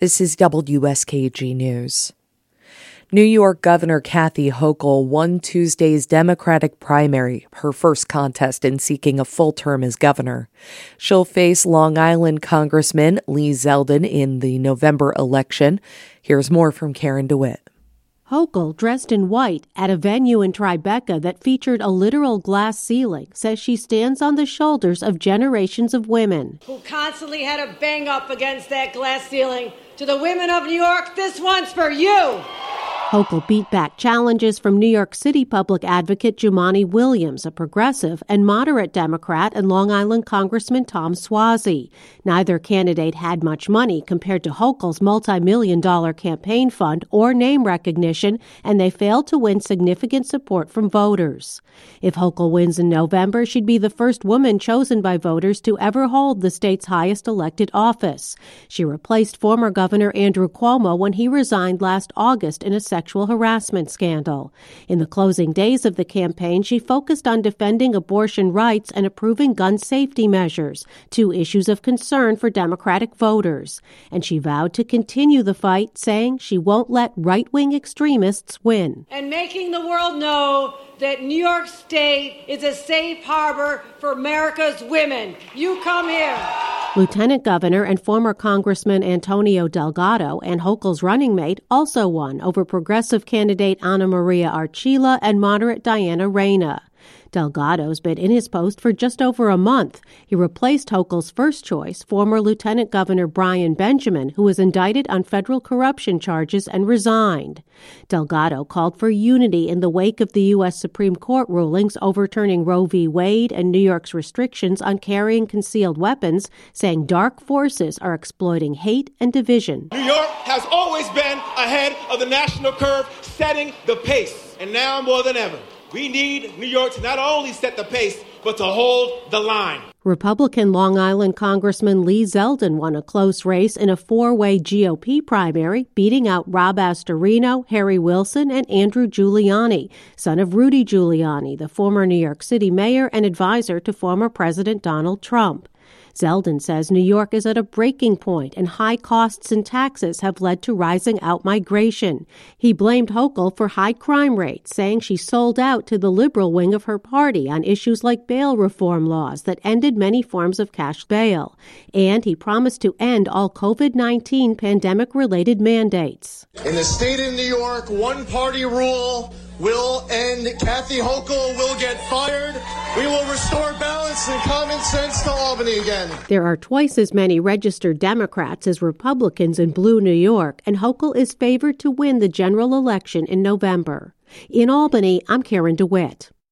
This is WSKG News. New York Governor Kathy Hochul won Tuesday's Democratic primary, her first contest in seeking a full term as governor. She'll face Long Island Congressman Lee Zeldin in the November election. Here's more from Karen DeWitt. Hochul, dressed in white, at a venue in Tribeca that featured a literal glass ceiling, says she stands on the shoulders of generations of women who constantly had to bang up against that glass ceiling. To the women of New York, this one's for you. Hochul beat back challenges from New York City public advocate Jumaane Williams, a progressive and moderate Democrat, and Long Island Congressman Tom Suozzi. Neither candidate had much money compared to Hochul's multi-million dollar campaign fund or name recognition, and they failed to win significant support from voters. If Hochul wins in November, she'd be the first woman chosen by voters to ever hold the state's highest elected office. She replaced former Governor Andrew Cuomo when he resigned last August in a sexual harassment scandal. In the closing days of the campaign, she focused on defending abortion rights and approving gun safety measures, two issues of concern for Democratic voters. And she vowed to continue the fight, saying she won't let right wing extremists win. And making the world know that New York State is a safe harbor for America's women. You come here. Lieutenant Governor and former Congressman Antonio Delgado and Hochul's running mate also won over progressive candidate Ana Maria Archila and moderate Diana Reyna. Delgado's been in his post for just over a month. He replaced Hochul's first choice, former Lieutenant Governor Brian Benjamin, who was indicted on federal corruption charges and resigned. Delgado called for unity in the wake of the U.S. Supreme Court rulings overturning Roe v. Wade and New York's restrictions on carrying concealed weapons, saying dark forces are exploiting hate and division. New York has always been ahead of the national curve, setting the pace, and now more than ever. We need New York to not only set the pace, but to hold the line. Republican Long Island Congressman Lee Zeldin won a close race in a four way GOP primary, beating out Rob Astorino, Harry Wilson, and Andrew Giuliani, son of Rudy Giuliani, the former New York City mayor and advisor to former President Donald Trump. Zeldin says New York is at a breaking point and high costs and taxes have led to rising outmigration. He blamed Hochul for high crime rates, saying she sold out to the liberal wing of her party on issues like bail reform laws that ended many forms of cash bail. And he promised to end all COVID 19 pandemic related mandates. In the state of New York, one party rule. Kathy Hochul will get fired. We will restore balance and common sense to Albany again. There are twice as many registered Democrats as Republicans in blue New York, and Hochul is favored to win the general election in November. In Albany, I'm Karen DeWitt.